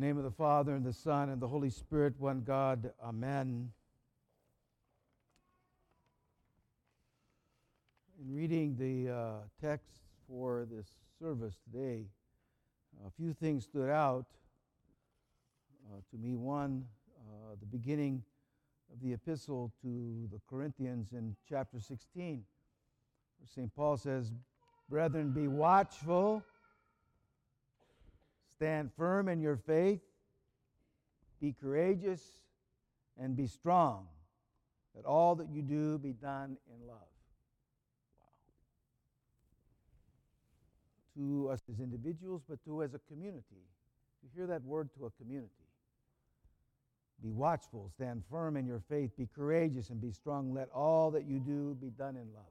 Name of the Father, and the Son, and the Holy Spirit, one God. Amen. In reading the uh, text for this service today, a few things stood out uh, to me. One, uh, the beginning of the epistle to the Corinthians in chapter 16, where St. Paul says, Brethren, be watchful, stand firm in your faith, be courageous, and be strong. Let all that you do be done in love. Wow. To us as individuals, but to as a community. You hear that word to a community. Be watchful, stand firm in your faith, be courageous, and be strong. Let all that you do be done in love.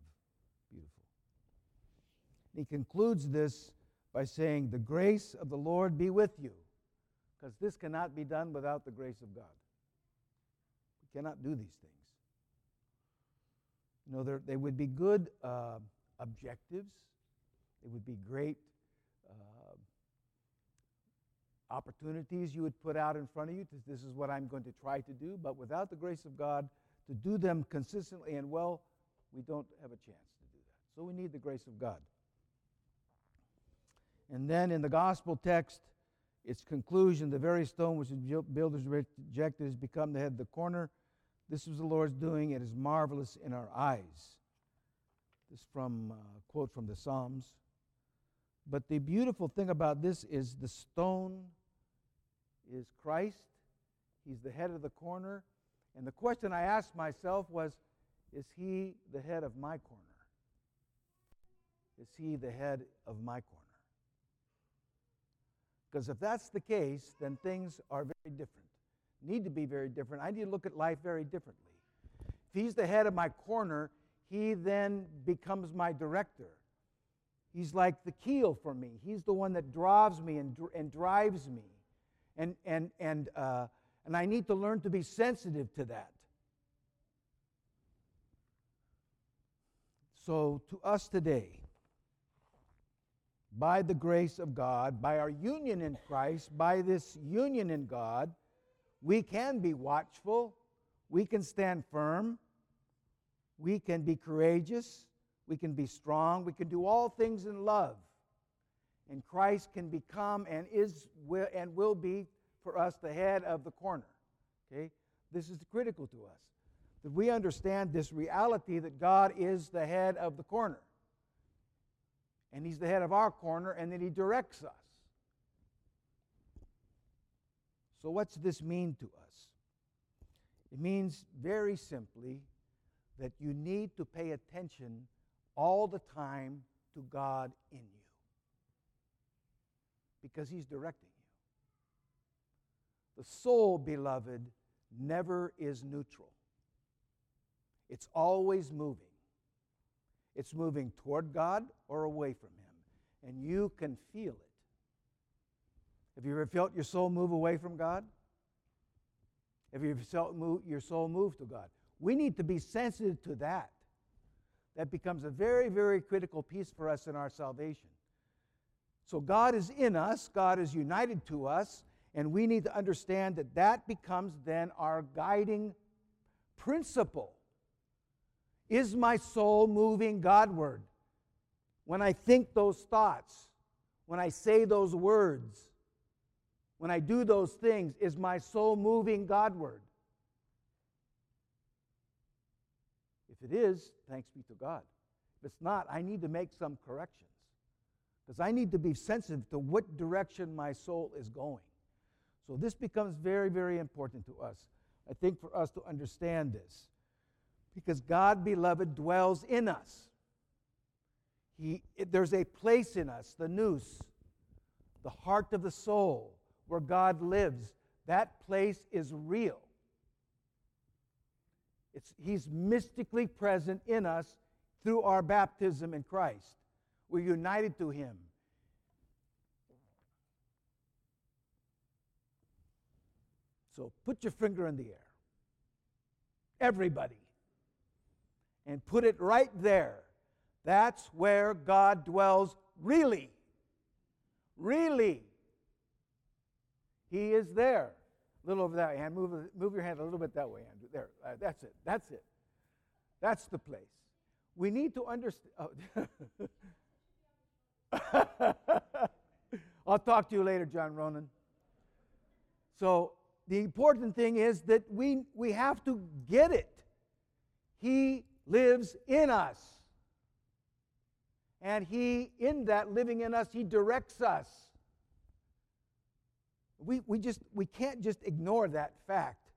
Beautiful. He concludes this by saying, The grace of the Lord be with you, because this cannot be done without the grace of God. We cannot do these things. You know, they would be good uh, objectives, they would be great uh, opportunities you would put out in front of you. This is what I'm going to try to do, but without the grace of God to do them consistently and well, we don't have a chance to do that. So we need the grace of God. And then in the gospel text, its conclusion, the very stone which the builders rejected has become the head of the corner. This was the Lord's doing. It is marvelous in our eyes. This from uh, quote from the Psalms. But the beautiful thing about this is the stone is Christ. He's the head of the corner. And the question I asked myself was Is he the head of my corner? Is he the head of my corner? Because if that's the case, then things are very different, need to be very different. I need to look at life very differently. If he's the head of my corner, he then becomes my director. He's like the keel for me. He's the one that drives me and, and drives me. And, and, and, uh, and I need to learn to be sensitive to that. So, to us today, by the grace of God, by our union in Christ, by this union in God, we can be watchful, we can stand firm, we can be courageous, we can be strong, we can do all things in love. And Christ can become and is and will be for us the head of the corner. Okay? This is critical to us. That we understand this reality that God is the head of the corner and He's the head of our corner, and then He directs us. So, what's this mean to us? It means very simply that you need to pay attention all the time to God in you because He's directing you. The soul, beloved, never is neutral, it's always moving. It's moving toward God or away from Him. And you can feel it. Have you ever felt your soul move away from God? Have you ever felt your soul move to God? We need to be sensitive to that. That becomes a very, very critical piece for us in our salvation. So God is in us, God is united to us, and we need to understand that that becomes then our guiding principle. Is my soul moving Godward? When I think those thoughts, when I say those words, when I do those things, is my soul moving Godward? If it is, thanks be to God. If it's not, I need to make some corrections because I need to be sensitive to what direction my soul is going. So this becomes very, very important to us. I think for us to understand this because God, beloved, dwells in us. He, there's a place in us, the nous, the heart of the soul, where God lives. That place is real. It's, he's mystically present in us through our baptism in Christ. We're united to Him. So put your finger in the air. Everybody and put it right there. That's where God dwells really. Really. He is there. A little over that hand. Move, move your hand a little bit that way, Andrew. There. Uh, that's it. That's it. That's the place. We need to understand. Oh. I'll talk to you later, John Ronan. So the important thing is that we, we have to get it. He lives in us. And He, in that living in us, He directs us. We, we just we can't just ignore that fact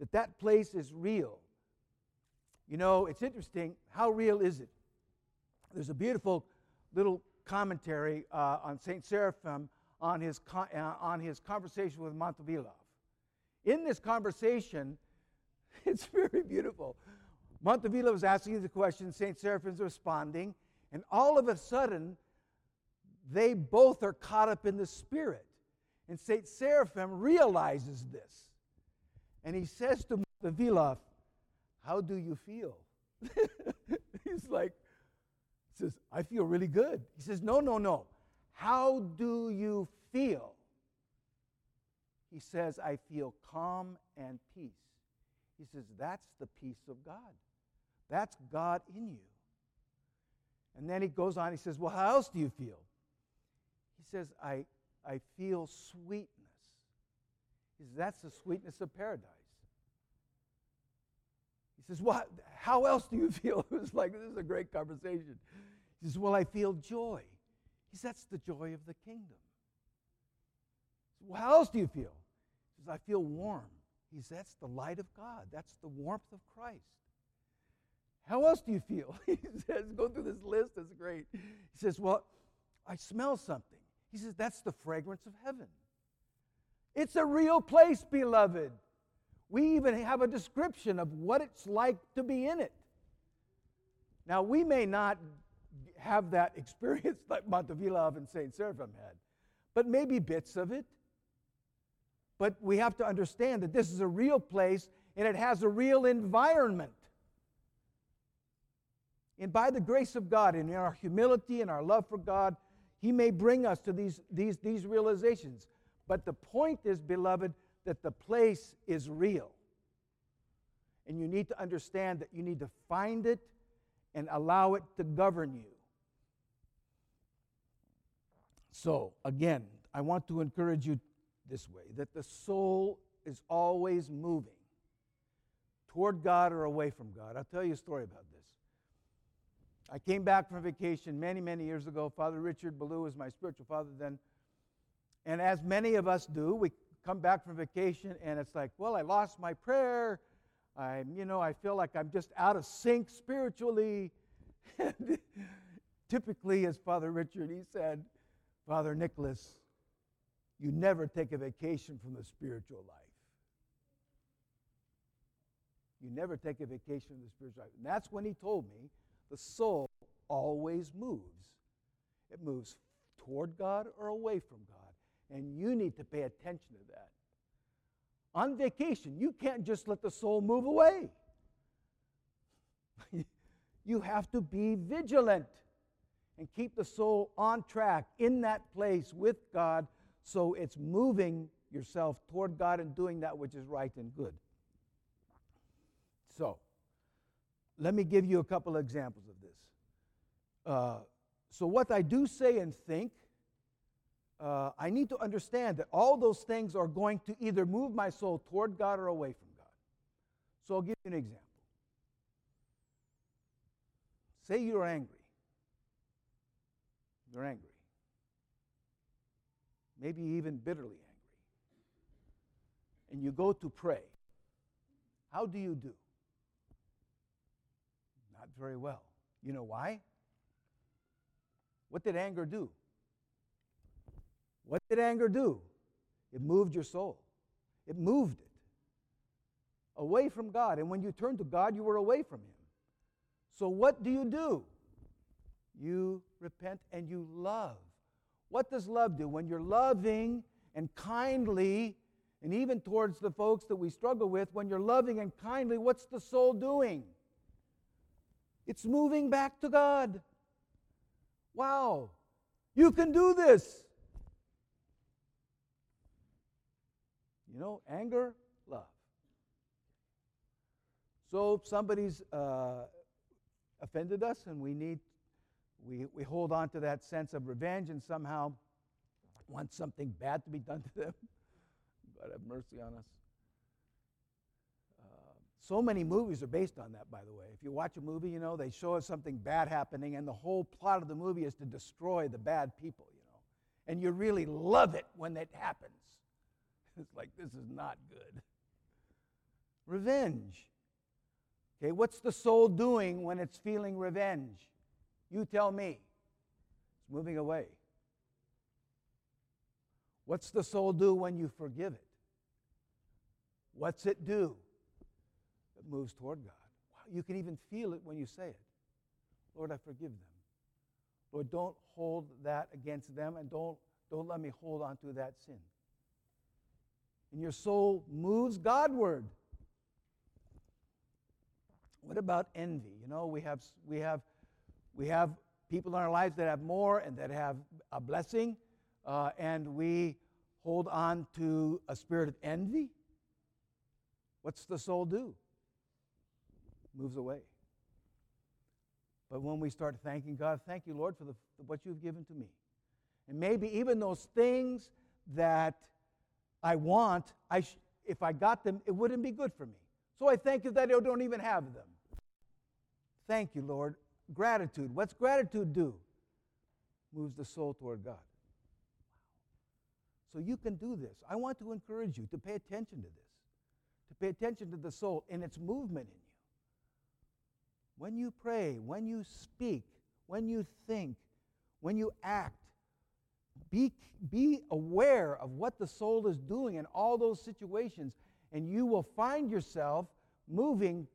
that that place is real. You know, it's interesting. How real is it? There's a beautiful little commentary uh, on Saint Seraphim on his, uh, on his conversation with Motovilov. In this conversation, it's very beautiful. Motovilov is asking the question, Saint Seraphim's responding, and all of a sudden, they both are caught up in the Spirit. And St. Seraphim realizes this. And he says to Motovilov, How do you feel? He's like, he says, I feel really good. He says, No, no, no. How do you feel? He says, I feel calm and peace. He says, That's the peace of God. That's God in you. And then he goes on, he says, Well, how else do you feel? He says, I, I feel sweetness. He says, That's the sweetness of paradise. He says, Well, how else do you feel? It was like, This is a great conversation. He says, Well, I feel joy. He says, That's the joy of the kingdom. Says, well, how else do you feel? He says, I feel warm. He says, That's the light of God. That's the warmth of Christ. How else do you feel? He says, Go through this list. That's great. He says, Well, I smell something. He says, That's the fragrance of heaven. It's a real place, beloved. We even have a description of what it's like to be in it. Now, we may not have that experience like Motovilov and St. Seraphim had, but maybe bits of it. But we have to understand that this is a real place and it has a real environment. And by the grace of God and in our humility and our love for God, He may bring us to these, these, these realizations. But the point is, beloved, that the place is real. And you need to understand that you need to find it and allow it to govern you. So, again, I want to encourage you this way that the soul is always moving toward God or away from God. I'll tell you a story about this. I came back from vacation many, many years ago. Father Richard Ballew was my spiritual father then. And as many of us do, we come back from vacation and it's like, well, I lost my prayer. I'm, you know, I feel like I'm just out of sync spiritually. Typically, as Father Richard, he said, Father Nicholas, you never take a vacation from the spiritual life. You never take a vacation from the spiritual life. And that's when he told me the soul always moves. It moves toward God or away from God. And you need to pay attention to that. On vacation, you can't just let the soul move away. you have to be vigilant and keep the soul on track in that place with God so it's moving yourself toward God and doing that which is right and good. So, let me give you a couple of examples of this. Uh, so, what I do say and think, uh, I need to understand that all those things are going to either move my soul toward God or away from God. So, I'll give you an example. Say you're angry. You're angry. Maybe even bitterly angry. And you go to pray. How do you do? Very well. You know why? What did anger do? What did anger do? It moved your soul. It moved it away from God. And when you turned to God, you were away from Him. So, what do you do? You repent and you love. What does love do? When you're loving and kindly, and even towards the folks that we struggle with, when you're loving and kindly, what's the soul doing? It's moving back to God. Wow, you can do this. You know, anger, love. So somebody's uh, offended us, and we need we, we hold on to that sense of revenge and somehow want something bad to be done to them. God have mercy on us. So many movies are based on that, by the way. If you watch a movie, you know, they show us something bad happening, and the whole plot of the movie is to destroy the bad people, you know. And you really love it when it happens. It's like, this is not good. Revenge. Okay, what's the soul doing when it's feeling revenge? You tell me. It's moving away. What's the soul do when you forgive it? What's it do? Moves toward God. Wow, you can even feel it when you say it. Lord, I forgive them. Lord, don't hold that against them and don't, don't let me hold on to that sin. And your soul moves Godward. What about envy? You know, we have, we have, we have people in our lives that have more and that have a blessing, uh, and we hold on to a spirit of envy. What's the soul do? Moves away. But when we start thanking God, thank you, Lord, for the, what you've given to me. And maybe even those things that I want, I sh- if I got them, it wouldn't be good for me. So I thank you that I don't even have them. Thank you, Lord. Gratitude. What's gratitude do? Moves the soul toward God. So you can do this. I want to encourage you to pay attention to this, to pay attention to the soul and its movement in you. When you pray, when you speak, when you think, when you act, be, be aware of what the soul is doing in all those situations, and you will find yourself moving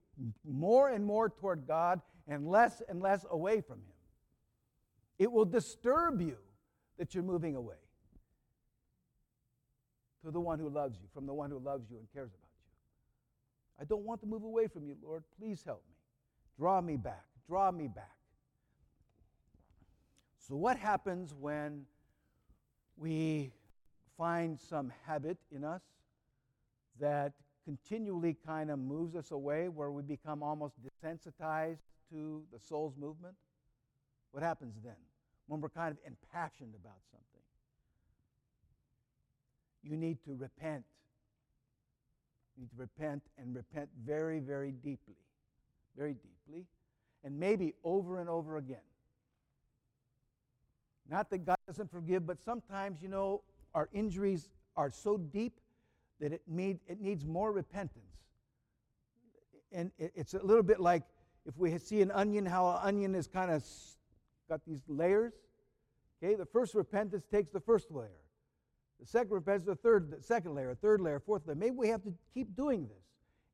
more and more toward God and less and less away from Him. It will disturb you that you're moving away to the one who loves you, from the one who loves you and cares about you. I don't want to move away from you, Lord. Please help me. Draw me back. Draw me back. So, what happens when we find some habit in us that continually kind of moves us away, where we become almost desensitized to the soul's movement? What happens then when we're kind of impassioned about something? You need to repent. You need to repent and repent very, very deeply. Very deeply. And maybe over and over again. Not that God doesn't forgive, but sometimes, you know, our injuries are so deep that it, need, it needs more repentance. And it, it's a little bit like if we see an onion, how an onion is kind of got these layers. Okay, the first repentance takes the first layer. The second repentance, the third, the second layer, third layer, fourth layer. Maybe we have to keep doing this.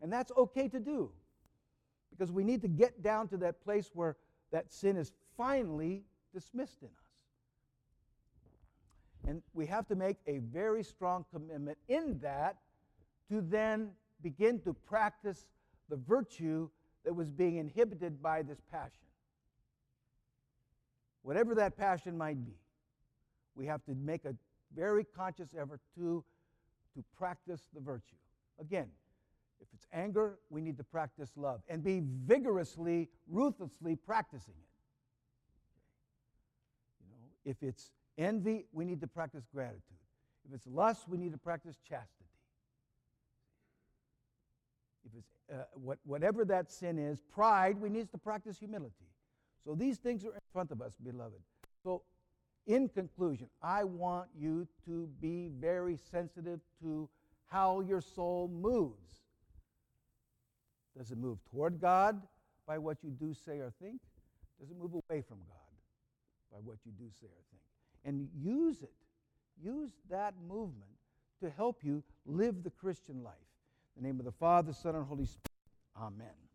And that's okay to do. Because we need to get down to that place where that sin is finally dismissed in us. And we have to make a very strong commitment in that to then begin to practice the virtue that was being inhibited by this passion. Whatever that passion might be, we have to make a very conscious effort to, to practice the virtue. Again, if it's anger, we need to practice love and be vigorously, ruthlessly practicing it. You know, if it's envy, we need to practice gratitude. If it's lust, we need to practice chastity. If it's uh, what, whatever that sin is, pride, we need to practice humility. So these things are in front of us, beloved. So in conclusion, I want you to be very sensitive to how your soul moves. Does it move toward God by what you do, say, or think? Does it move away from God by what you do, say, or think? And use it. Use that movement to help you live the Christian life. In the name of the Father, Son, and Holy Spirit. Amen.